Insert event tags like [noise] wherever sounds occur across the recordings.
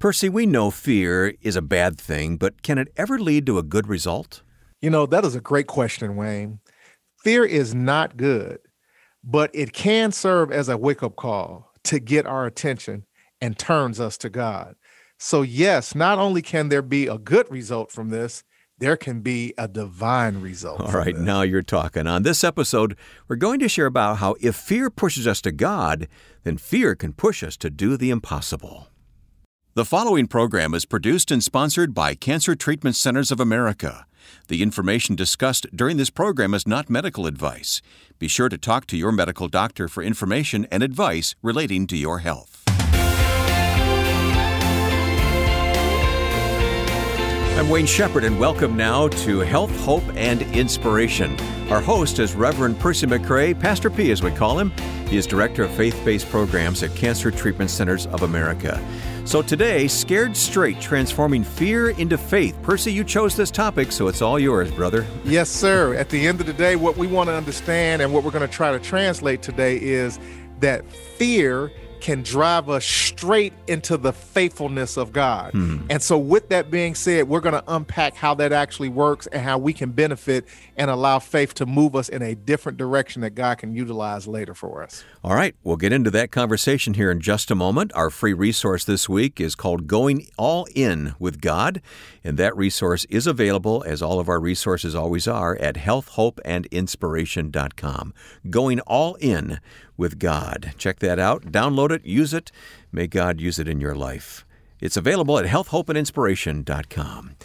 Percy, we know fear is a bad thing, but can it ever lead to a good result? You know, that is a great question, Wayne. Fear is not good, but it can serve as a wake up call to get our attention and turns us to God. So, yes, not only can there be a good result from this, there can be a divine result. All right, now you're talking. On this episode, we're going to share about how if fear pushes us to God, then fear can push us to do the impossible. The following program is produced and sponsored by Cancer Treatment Centers of America. The information discussed during this program is not medical advice. Be sure to talk to your medical doctor for information and advice relating to your health. I'm Wayne Shepherd, and welcome now to Health, Hope, and Inspiration. Our host is Reverend Percy McCray, Pastor P as we call him. He is Director of Faith Based Programs at Cancer Treatment Centers of America. So today, Scared Straight, transforming fear into faith. Percy, you chose this topic, so it's all yours, brother. Yes, sir. At the end of the day, what we want to understand and what we're going to try to translate today is that fear can drive us straight into the faithfulness of God. Hmm. And so, with that being said, we're going to unpack how that actually works and how we can benefit and allow faith to move us in a different direction that God can utilize later for us. All right, we'll get into that conversation here in just a moment. Our free resource this week is called Going All In with God, and that resource is available, as all of our resources always are, at healthhopeandinspiration.com. Going All In with God. Check that out, download it, use it. May God use it in your life. It's available at healthhopeandinspiration.com.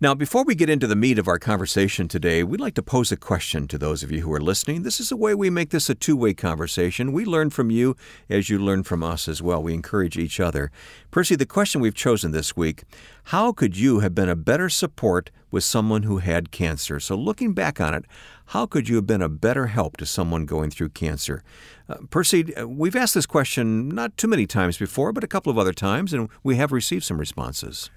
Now, before we get into the meat of our conversation today, we'd like to pose a question to those of you who are listening. This is a way we make this a two way conversation. We learn from you as you learn from us as well. We encourage each other. Percy, the question we've chosen this week how could you have been a better support with someone who had cancer? So, looking back on it, how could you have been a better help to someone going through cancer? Uh, Percy, uh, we've asked this question not too many times before, but a couple of other times, and we have received some responses.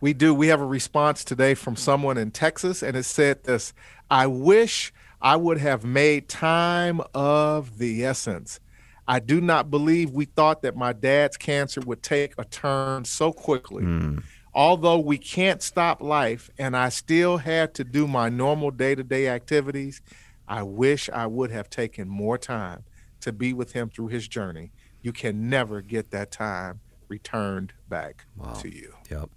We do. We have a response today from someone in Texas, and it said this I wish I would have made time of the essence. I do not believe we thought that my dad's cancer would take a turn so quickly. Mm. Although we can't stop life and I still had to do my normal day to day activities, I wish I would have taken more time to be with him through his journey. You can never get that time returned back wow. to you. Yep.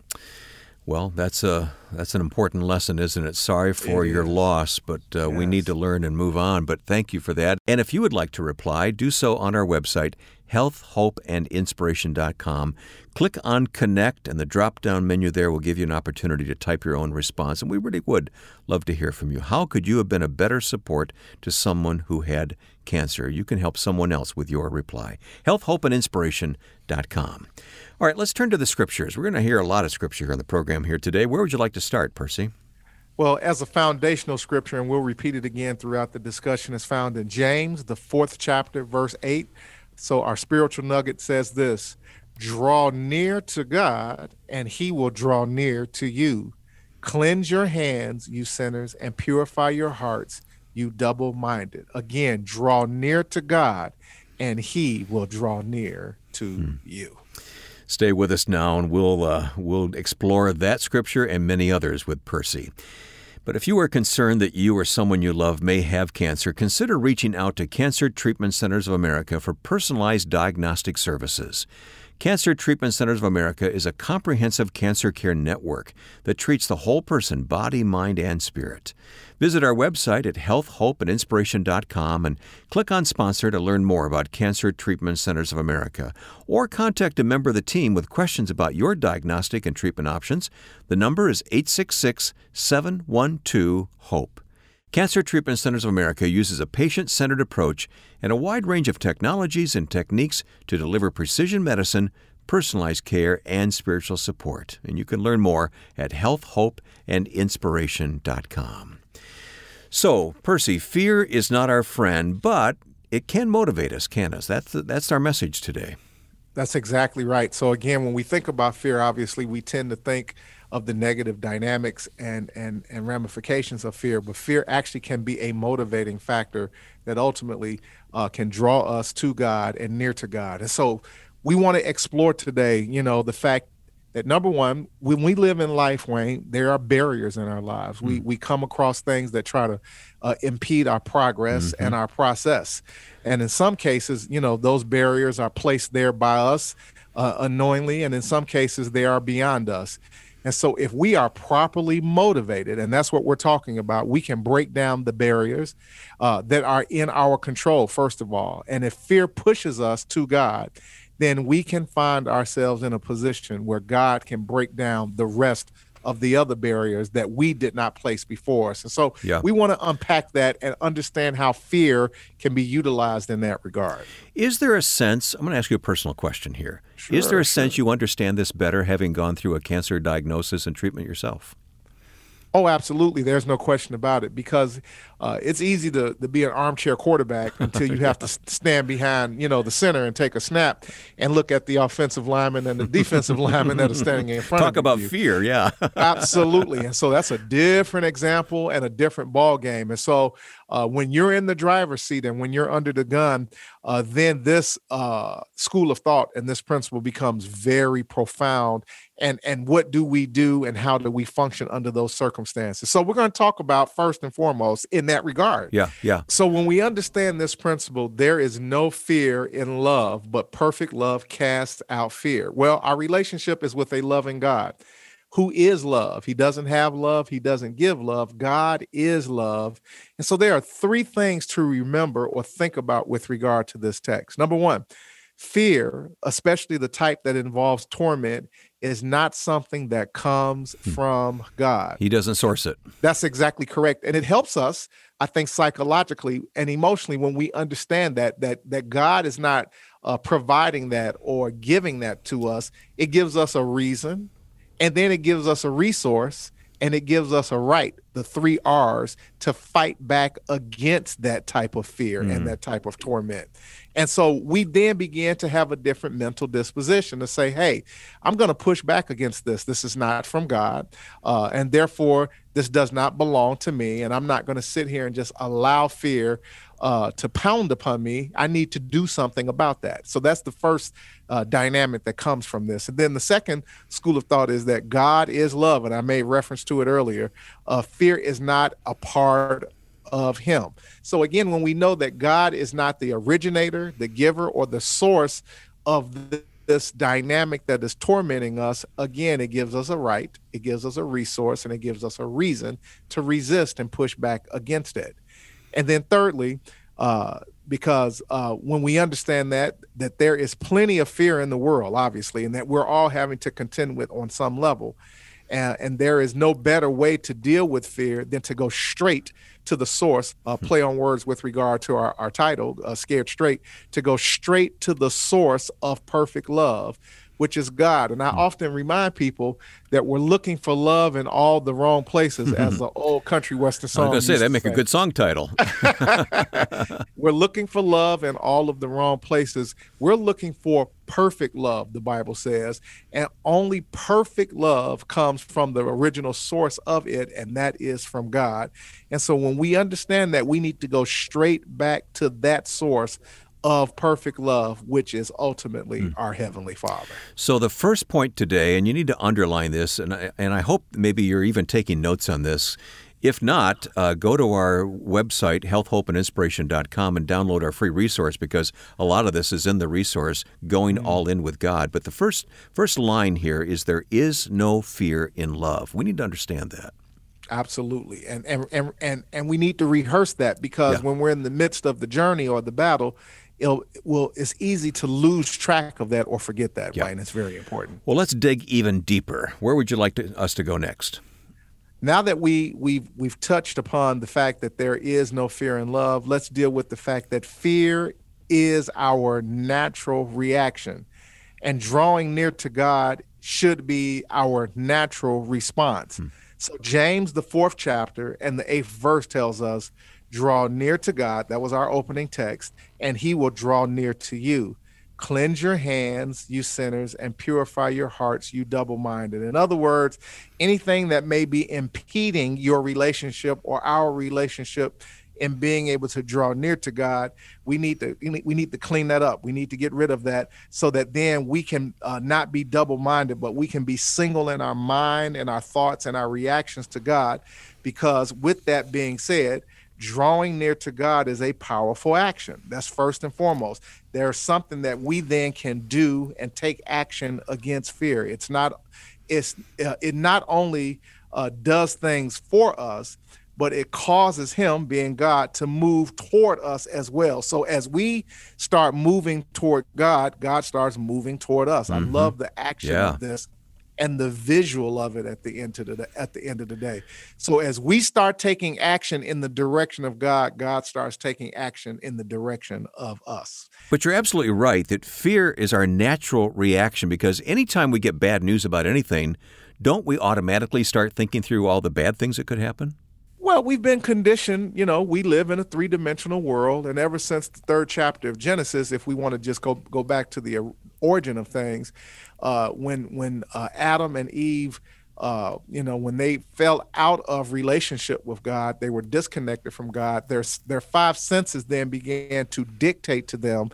Well, that's a that's an important lesson, isn't it? Sorry for it your loss, but uh, yes. we need to learn and move on. But thank you for that. And if you would like to reply, do so on our website, healthhopeandinspiration.com. Click on Connect, and the drop down menu there will give you an opportunity to type your own response. And we really would love to hear from you. How could you have been a better support to someone who had cancer? You can help someone else with your reply. Healthhopeandinspiration.com. All right, let's turn to the scriptures. We're going to hear a lot of scripture here on the program here today. Where would you like to start, Percy? Well, as a foundational scripture, and we'll repeat it again throughout the discussion, is found in James, the fourth chapter, verse 8. So our spiritual nugget says this Draw near to God, and he will draw near to you. Cleanse your hands, you sinners, and purify your hearts, you double minded. Again, draw near to God, and he will draw near to hmm. you. Stay with us now, and we'll uh, we'll explore that scripture and many others with Percy. But if you are concerned that you or someone you love may have cancer, consider reaching out to Cancer Treatment Centers of America for personalized diagnostic services. Cancer Treatment Centers of America is a comprehensive cancer care network that treats the whole person, body, mind, and spirit. Visit our website at healthhopeandinspiration.com and click on Sponsor to learn more about Cancer Treatment Centers of America. Or contact a member of the team with questions about your diagnostic and treatment options. The number is 866 712 HOPE. Cancer Treatment Centers of America uses a patient centered approach and a wide range of technologies and techniques to deliver precision medicine, personalized care, and spiritual support. And you can learn more at healthhopeandinspiration.com. So, Percy, fear is not our friend, but it can motivate us, can us? That's, that's our message today. That's exactly right. So, again, when we think about fear, obviously we tend to think of the negative dynamics and, and, and ramifications of fear, but fear actually can be a motivating factor that ultimately uh, can draw us to God and near to God. And so we want to explore today, you know, the fact that number one, when we live in life, Wayne, there are barriers in our lives. Mm. We we come across things that try to uh, impede our progress mm-hmm. and our process, and in some cases, you know, those barriers are placed there by us uh, unknowingly, and in some cases, they are beyond us. And so, if we are properly motivated, and that's what we're talking about, we can break down the barriers uh, that are in our control, first of all. And if fear pushes us to God, then we can find ourselves in a position where God can break down the rest of the other barriers that we did not place before us. And so yeah. we want to unpack that and understand how fear can be utilized in that regard. Is there a sense, I'm going to ask you a personal question here. Sure, Is there a sure. sense you understand this better having gone through a cancer diagnosis and treatment yourself? Oh, absolutely. There's no question about it because uh, it's easy to, to be an armchair quarterback until you have to [laughs] stand behind, you know, the center and take a snap and look at the offensive lineman and the defensive [laughs] lineman that are standing in front Talk of you. Talk about fear, yeah. [laughs] absolutely. And so that's a different example and a different ball game. And so uh, when you're in the driver's seat and when you're under the gun, uh, then this uh, school of thought and this principle becomes very profound. And and what do we do and how do we function under those circumstances? So we're going to talk about first and foremost in that regard. Yeah, yeah. So when we understand this principle, there is no fear in love, but perfect love casts out fear. Well, our relationship is with a loving God who is love. He doesn't have love, he doesn't give love. God is love. And so there are three things to remember or think about with regard to this text. Number one, fear, especially the type that involves torment, is not something that comes hmm. from God. He doesn't source it. That's exactly correct. And it helps us, I think, psychologically and emotionally when we understand that that that God is not uh, providing that or giving that to us. It gives us a reason and then it gives us a resource and it gives us a right, the three R's, to fight back against that type of fear mm. and that type of torment. And so we then began to have a different mental disposition to say, hey, I'm going to push back against this. This is not from God. Uh, and therefore, this does not belong to me. And I'm not going to sit here and just allow fear uh, to pound upon me, I need to do something about that. So that's the first uh, dynamic that comes from this. And then the second school of thought is that God is love, and I made reference to it earlier. Uh, fear is not a part of Him. So again, when we know that God is not the originator, the giver, or the source of the this dynamic that is tormenting us, again, it gives us a right, it gives us a resource, and it gives us a reason to resist and push back against it. And then thirdly, uh, because uh, when we understand that that there is plenty of fear in the world, obviously, and that we're all having to contend with on some level, and, and there is no better way to deal with fear than to go straight to the source. Uh, hmm. play on words with regard to our, our title, uh, "Scared Straight," to go straight to the source of perfect love, which is God. And I mm. often remind people that we're looking for love in all the wrong places, as the old country western song. I was going to say that make a good song title. [laughs] [laughs] we're looking for love in all of the wrong places. We're looking for perfect love, the Bible says, and only perfect love comes from the original source of it, and that is from God. And so when we understand that, we need to go straight back to that source of perfect love, which is ultimately mm. our Heavenly Father. So, the first point today, and you need to underline this, and I, and I hope maybe you're even taking notes on this. If not, uh, go to our website, healthhopeandinspiration.com, and download our free resource because a lot of this is in the resource, Going mm. All In with God. But the first, first line here is there is no fear in love. We need to understand that. Absolutely. And, and, and, and, and we need to rehearse that because yeah. when we're in the midst of the journey or the battle, it'll will it's easy to lose track of that or forget that right? And it's very important. Well let's dig even deeper. Where would you like to, us to go next? Now that we we've we've touched upon the fact that there is no fear in love let's deal with the fact that fear is our natural reaction. And drawing near to god should be our natural response. Hmm. so james the fourth chapter and the eighth verse tells us Draw near to God. That was our opening text. And he will draw near to you. Cleanse your hands, you sinners, and purify your hearts, you double minded. In other words, anything that may be impeding your relationship or our relationship in being able to draw near to God, we need to we need to clean that up. We need to get rid of that so that then we can uh, not be double-minded, but we can be single in our mind and our thoughts and our reactions to God. Because with that being said, drawing near to God is a powerful action. That's first and foremost. There's something that we then can do and take action against fear. It's not it's uh, it not only uh, does things for us, but it causes him, being God, to move toward us as well. So as we start moving toward God, God starts moving toward us. Mm-hmm. I love the action yeah. of this and the visual of it at the end of the at the end of the day. So as we start taking action in the direction of God, God starts taking action in the direction of us. But you're absolutely right that fear is our natural reaction because anytime we get bad news about anything, don't we automatically start thinking through all the bad things that could happen? Well, we've been conditioned, you know, we live in a three dimensional world. And ever since the third chapter of Genesis, if we want to just go, go back to the origin of things, uh, when, when uh, Adam and Eve, uh, you know, when they fell out of relationship with God, they were disconnected from God. Their, their five senses then began to dictate to them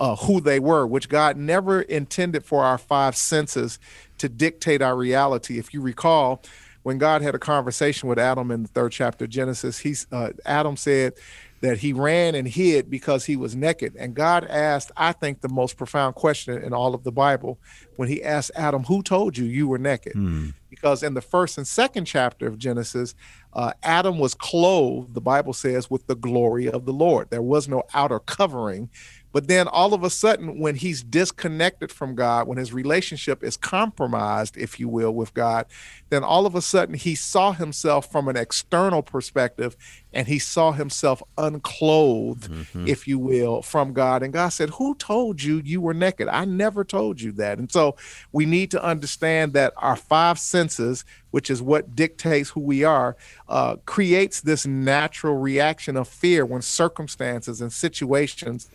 uh, who they were, which God never intended for our five senses to dictate our reality. If you recall, when God had a conversation with Adam in the third chapter of Genesis, he's uh, Adam said that he ran and hid because he was naked. And God asked, I think, the most profound question in all of the Bible when he asked Adam, Who told you you were naked? Hmm. Because in the first and second chapter of Genesis, uh, Adam was clothed, the Bible says, with the glory of the Lord. There was no outer covering but then all of a sudden, when he's disconnected from God, when his relationship is compromised, if you will, with God, then all of a sudden he saw himself from an external perspective and he saw himself unclothed, mm-hmm. if you will, from God. And God said, Who told you you were naked? I never told you that. And so we need to understand that our five senses, which is what dictates who we are, uh, creates this natural reaction of fear when circumstances and situations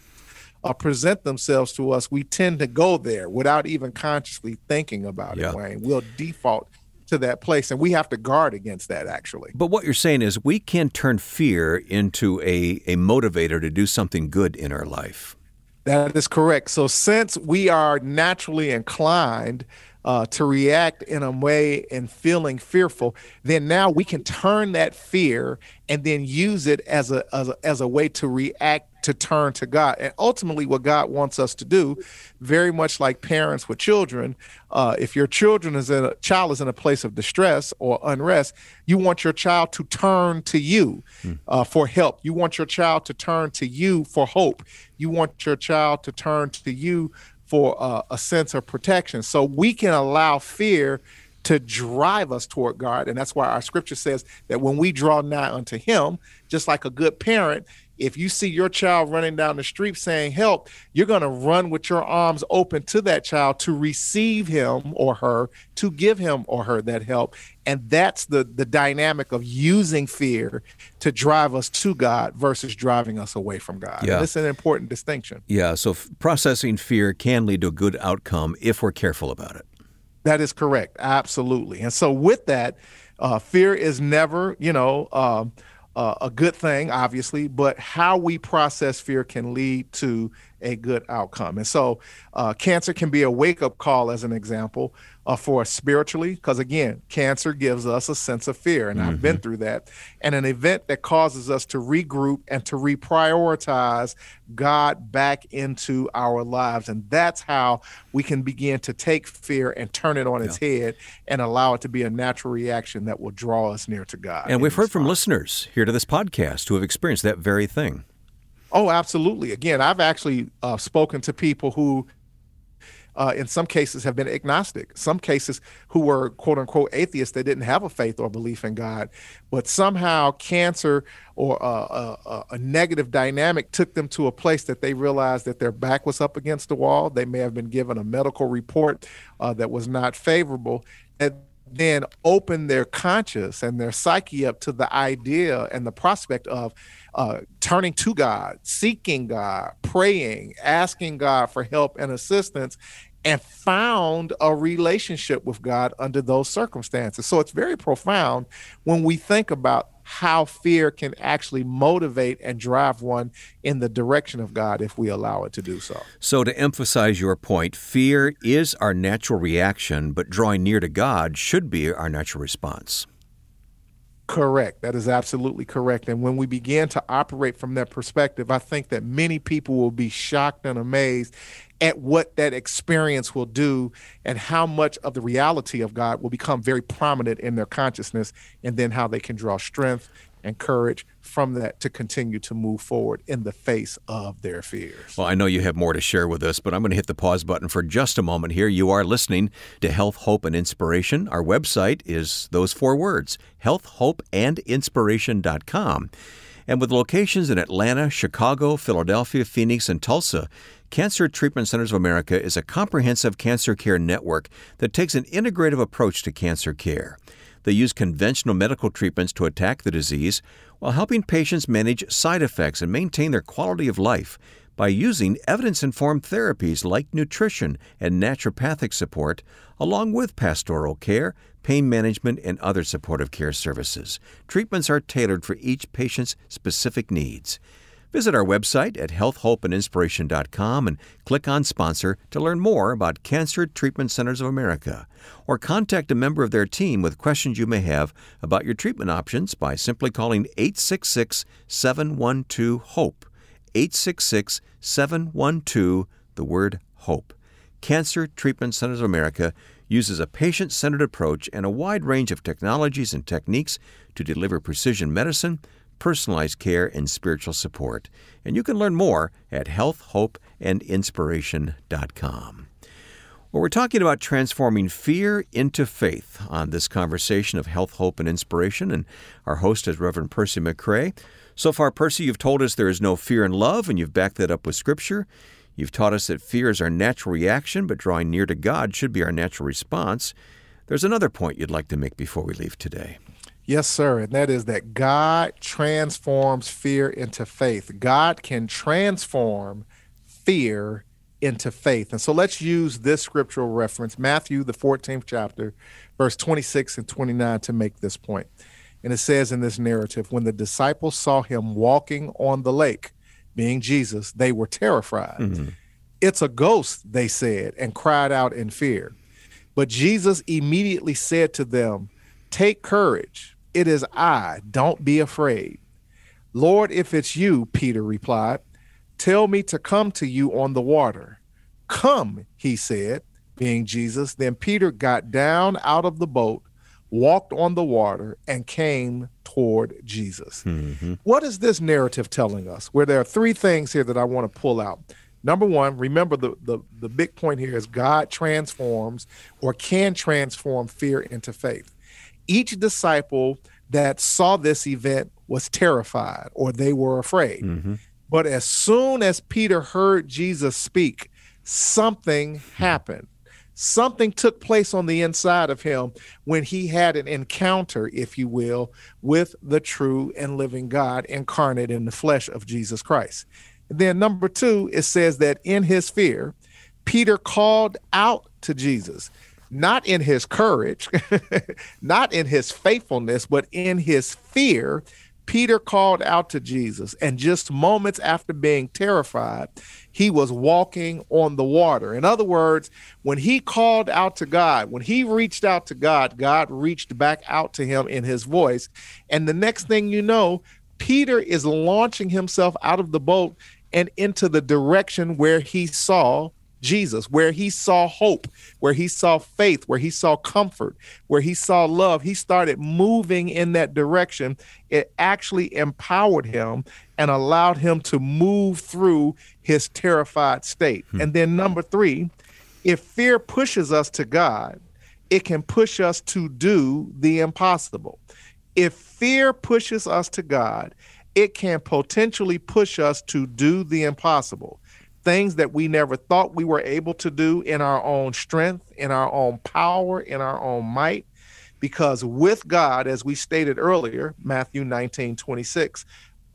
uh, present themselves to us, we tend to go there without even consciously thinking about yeah. it, Wayne. We'll default to that place and we have to guard against that actually but what you're saying is we can turn fear into a, a motivator to do something good in our life that is correct so since we are naturally inclined uh, to react in a way and feeling fearful, then now we can turn that fear and then use it as a, as a as a way to react to turn to God. And ultimately, what God wants us to do, very much like parents with children, uh, if your children is in a child is in a place of distress or unrest, you want your child to turn to you hmm. uh, for help. You want your child to turn to you for hope. You want your child to turn to you for uh, a sense of protection. So we can allow fear to drive us toward God. And that's why our scripture says that when we draw nigh unto Him, just like a good parent, if you see your child running down the street saying help, you're going to run with your arms open to that child to receive him or her, to give him or her that help. And that's the the dynamic of using fear to drive us to God versus driving us away from God. Yeah. It's an important distinction. Yeah, so f- processing fear can lead to a good outcome if we're careful about it. That is correct. Absolutely. And so with that, uh, fear is never, you know, um, uh, a good thing, obviously, but how we process fear can lead to a good outcome. And so, uh, cancer can be a wake up call, as an example, uh, for us spiritually, because again, cancer gives us a sense of fear, and mm-hmm. I've been mm-hmm. through that, and an event that causes us to regroup and to reprioritize God back into our lives. And that's how we can begin to take fear and turn it on yeah. its head and allow it to be a natural reaction that will draw us near to God. And we've heard from listeners here to this podcast who have experienced that very thing. Oh, absolutely. Again, I've actually uh, spoken to people who, uh, in some cases, have been agnostic. Some cases who were quote unquote atheists that didn't have a faith or belief in God, but somehow cancer or uh, a, a, negative dynamic took them to a place that they realized that their back was up against the wall. They may have been given a medical report uh, that was not favorable. And then open their conscious and their psyche up to the idea and the prospect of uh, turning to God, seeking God, praying, asking God for help and assistance. and found a relationship with God under those circumstances. So it's very profound when we think about how fear can actually motivate and drive one in the direction of God if we allow it to do so. So, to emphasize your point, fear is our natural reaction, but drawing near to God should be our natural response. Correct. That is absolutely correct. And when we begin to operate from that perspective, I think that many people will be shocked and amazed at what that experience will do and how much of the reality of God will become very prominent in their consciousness, and then how they can draw strength and courage from that to continue to move forward in the face of their fears. Well, I know you have more to share with us, but I'm going to hit the pause button for just a moment here. You are listening to Health, Hope, and Inspiration. Our website is those four words health, hope, and healthhopeandinspiration.com. And with locations in Atlanta, Chicago, Philadelphia, Phoenix, and Tulsa, Cancer Treatment Centers of America is a comprehensive cancer care network that takes an integrative approach to cancer care. They use conventional medical treatments to attack the disease while helping patients manage side effects and maintain their quality of life by using evidence informed therapies like nutrition and naturopathic support, along with pastoral care, pain management, and other supportive care services. Treatments are tailored for each patient's specific needs. Visit our website at healthhopeandinspiration.com and click on Sponsor to learn more about Cancer Treatment Centers of America. Or contact a member of their team with questions you may have about your treatment options by simply calling 866 712 HOPE. 866 712 the word HOPE. Cancer Treatment Centers of America uses a patient centered approach and a wide range of technologies and techniques to deliver precision medicine personalized care, and spiritual support. And you can learn more at healthhopeandinspiration.com. Well, we're talking about transforming fear into faith on this conversation of health, hope, and inspiration. And our host is Reverend Percy McCray. So far, Percy, you've told us there is no fear in love, and you've backed that up with Scripture. You've taught us that fear is our natural reaction, but drawing near to God should be our natural response. There's another point you'd like to make before we leave today. Yes, sir. And that is that God transforms fear into faith. God can transform fear into faith. And so let's use this scriptural reference, Matthew, the 14th chapter, verse 26 and 29, to make this point. And it says in this narrative when the disciples saw him walking on the lake, being Jesus, they were terrified. Mm-hmm. It's a ghost, they said, and cried out in fear. But Jesus immediately said to them, Take courage. It is I. Don't be afraid. Lord, if it's you, Peter replied, tell me to come to you on the water. Come, he said, being Jesus. Then Peter got down out of the boat, walked on the water, and came toward Jesus. Mm-hmm. What is this narrative telling us? Where there are three things here that I want to pull out. Number one, remember the, the, the big point here is God transforms or can transform fear into faith each disciple that saw this event was terrified or they were afraid. Mm-hmm. But as soon as Peter heard Jesus speak, something happened. Something took place on the inside of him when he had an encounter, if you will, with the true and living God incarnate in the flesh of Jesus Christ. And then, number two, it says that in his fear, Peter called out to Jesus not in his courage, [laughs] not in his faithfulness, but in his fear, Peter called out to Jesus. And just moments after being terrified, he was walking on the water. In other words, when he called out to God, when he reached out to God, God reached back out to him in his voice. And the next thing you know, Peter is launching himself out of the boat and into the direction where he saw Jesus, where he saw hope, where he saw faith, where he saw comfort, where he saw love, he started moving in that direction. It actually empowered him and allowed him to move through his terrified state. Hmm. And then, number three, if fear pushes us to God, it can push us to do the impossible. If fear pushes us to God, it can potentially push us to do the impossible things that we never thought we were able to do in our own strength, in our own power, in our own might. Because with God, as we stated earlier, Matthew 19 26,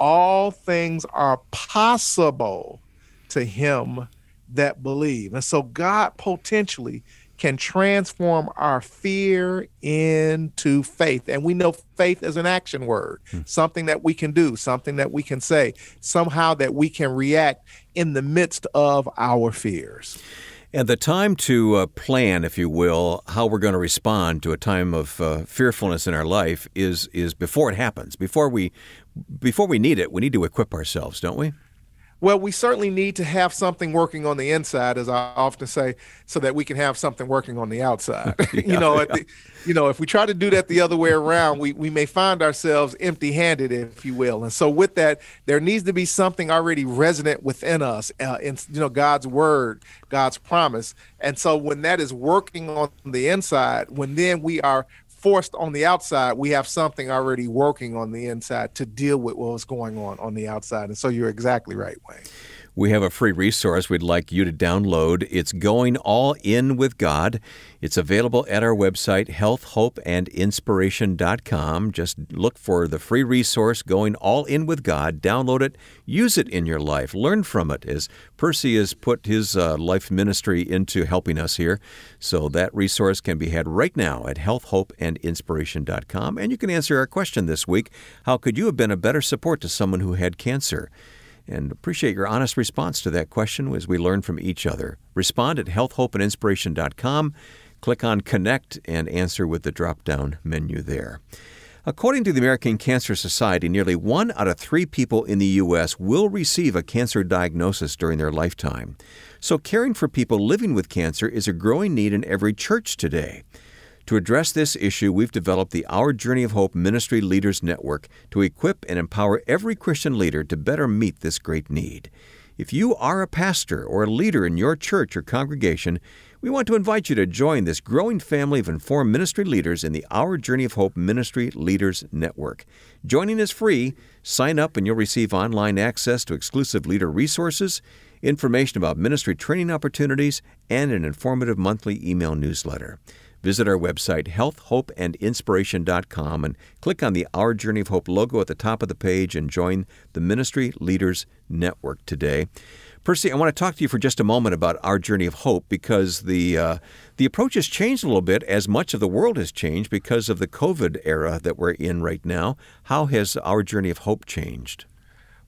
all things are possible to him that believe. And so God potentially can transform our fear into faith. And we know faith is an action word, hmm. something that we can do, something that we can say, somehow that we can react in the midst of our fears. And the time to uh, plan, if you will, how we're going to respond to a time of uh, fearfulness in our life is is before it happens. Before we before we need it, we need to equip ourselves, don't we? Well, we certainly need to have something working on the inside, as I often say, so that we can have something working on the outside. [laughs] [laughs] yeah, you know, yeah. the, you know, if we try to do that the other way around, we, we may find ourselves empty-handed, if you will. And so, with that, there needs to be something already resonant within us, uh, in you know, God's word, God's promise. And so, when that is working on the inside, when then we are forced on the outside, we have something already working on the inside to deal with what's going on on the outside. And so you're exactly right, Wayne we have a free resource we'd like you to download. It's Going All In with God. It's available at our website, healthhopeandinspiration.com. Just look for the free resource, Going All In with God. Download it, use it in your life, learn from it, as Percy has put his uh, life ministry into helping us here. So that resource can be had right now at healthhopeandinspiration.com. And you can answer our question this week How could you have been a better support to someone who had cancer? And appreciate your honest response to that question as we learn from each other. Respond at healthhopeandinspiration.com. Click on Connect and answer with the drop down menu there. According to the American Cancer Society, nearly one out of three people in the U.S. will receive a cancer diagnosis during their lifetime. So, caring for people living with cancer is a growing need in every church today. To address this issue, we've developed the Our Journey of Hope Ministry Leaders Network to equip and empower every Christian leader to better meet this great need. If you are a pastor or a leader in your church or congregation, we want to invite you to join this growing family of informed ministry leaders in the Our Journey of Hope Ministry Leaders Network. Joining is free. Sign up and you'll receive online access to exclusive leader resources, information about ministry training opportunities, and an informative monthly email newsletter. Visit our website, healthhopeandinspiration.com, and click on the Our Journey of Hope logo at the top of the page and join the Ministry Leaders Network today. Percy, I want to talk to you for just a moment about our journey of hope because the uh, the approach has changed a little bit as much of the world has changed because of the COVID era that we're in right now. How has our journey of hope changed?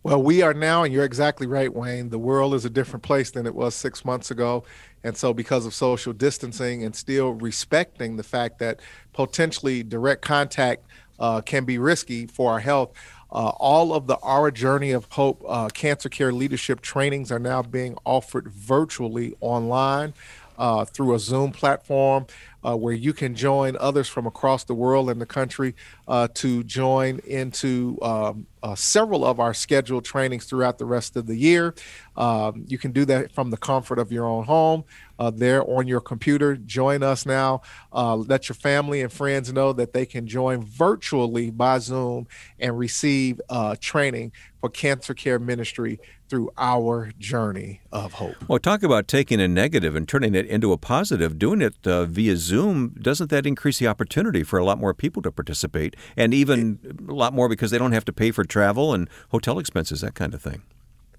Well, we are now, and you're exactly right, Wayne. The world is a different place than it was six months ago. And so, because of social distancing and still respecting the fact that potentially direct contact uh, can be risky for our health, uh, all of the Our Journey of Hope uh, cancer care leadership trainings are now being offered virtually online uh, through a Zoom platform uh, where you can join others from across the world and the country uh, to join into um, uh, several of our scheduled trainings throughout the rest of the year. Um, you can do that from the comfort of your own home. Uh, there on your computer. Join us now. Uh, let your family and friends know that they can join virtually by Zoom and receive training for cancer care ministry through our journey of hope. Well, talk about taking a negative and turning it into a positive. Doing it uh, via Zoom, doesn't that increase the opportunity for a lot more people to participate? And even a lot more because they don't have to pay for travel and hotel expenses, that kind of thing.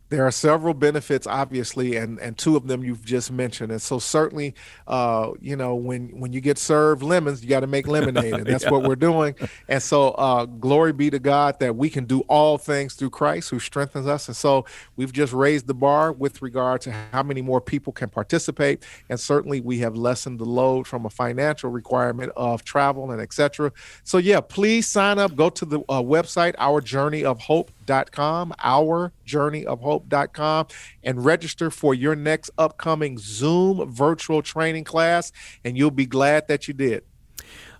There are several benefits, obviously, and, and two of them you've just mentioned. And so certainly, uh, you know, when when you get served lemons, you got to make lemonade, and [laughs] that's yeah. what we're doing. And so, uh, glory be to God that we can do all things through Christ who strengthens us. And so, we've just raised the bar with regard to how many more people can participate, and certainly we have lessened the load from a financial requirement of travel and etc. So, yeah, please sign up. Go to the uh, website, Our Journey of Hope ourjourneyofhope.com, ourjourneyofhope.com, and register for your next upcoming Zoom virtual training class, and you'll be glad that you did.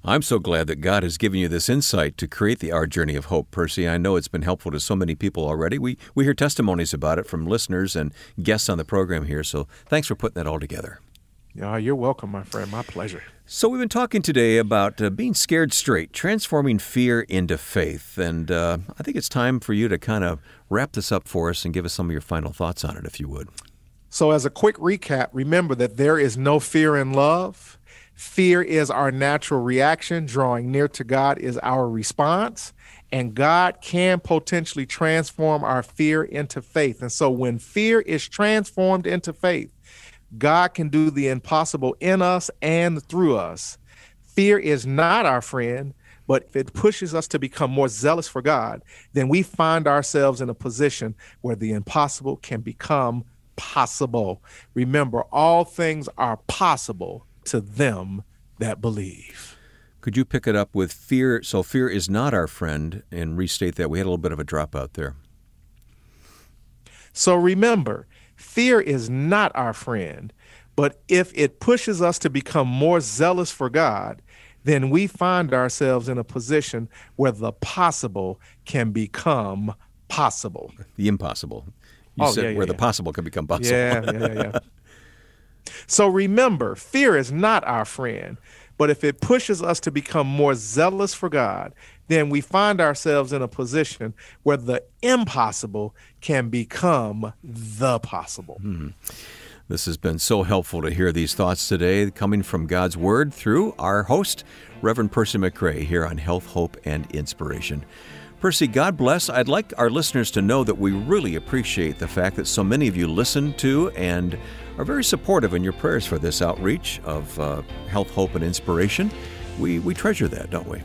I'm so glad that God has given you this insight to create the Our Journey of Hope, Percy. I know it's been helpful to so many people already. We, we hear testimonies about it from listeners and guests on the program here, so thanks for putting that all together. Yeah, you're welcome, my friend. My pleasure. So, we've been talking today about uh, being scared straight, transforming fear into faith. And uh, I think it's time for you to kind of wrap this up for us and give us some of your final thoughts on it, if you would. So, as a quick recap, remember that there is no fear in love. Fear is our natural reaction, drawing near to God is our response. And God can potentially transform our fear into faith. And so, when fear is transformed into faith, God can do the impossible in us and through us. Fear is not our friend, but if it pushes us to become more zealous for God, then we find ourselves in a position where the impossible can become possible. Remember, all things are possible to them that believe. Could you pick it up with fear? So, fear is not our friend, and restate that. We had a little bit of a dropout there. So, remember, fear is not our friend, but if it pushes us to become more zealous for God, then we find ourselves in a position where the possible can become possible. The impossible. You Oh, said yeah, yeah, where yeah. the possible can become possible. Yeah, yeah, yeah, yeah. so remember, fear is not our friend, but if it pushes us to become more zealous for God, then we find ourselves in a position where the impossible can become the possible. This has been so helpful to hear these thoughts today coming from God's Word through our host, Reverend Percy McCray, here on Health, Hope, and Inspiration. Percy, God bless. I'd like our listeners to know that we really appreciate the fact that so many of you listen to and are very supportive in your prayers for this outreach of uh, health, hope, and inspiration. We, we treasure that, don't we?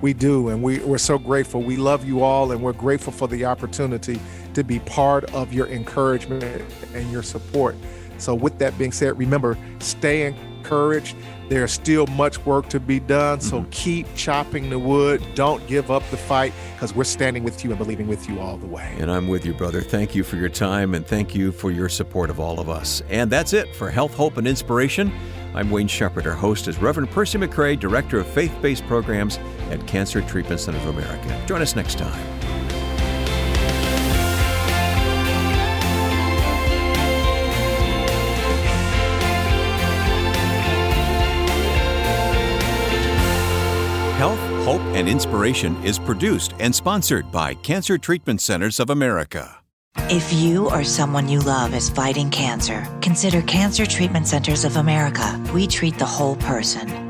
We do, and we, we're so grateful. We love you all, and we're grateful for the opportunity to be part of your encouragement and your support. So, with that being said, remember, stay encouraged. There's still much work to be done, so mm-hmm. keep chopping the wood. Don't give up the fight because we're standing with you and believing with you all the way. And I'm with you, brother. Thank you for your time and thank you for your support of all of us. And that's it for Health, Hope, and Inspiration. I'm Wayne Shepherd. Our host is Reverend Percy McCray, Director of Faith Based Programs at Cancer Treatment Center of America. Join us next time. Health, Hope, and Inspiration is produced and sponsored by Cancer Treatment Centers of America. If you or someone you love is fighting cancer, consider Cancer Treatment Centers of America. We treat the whole person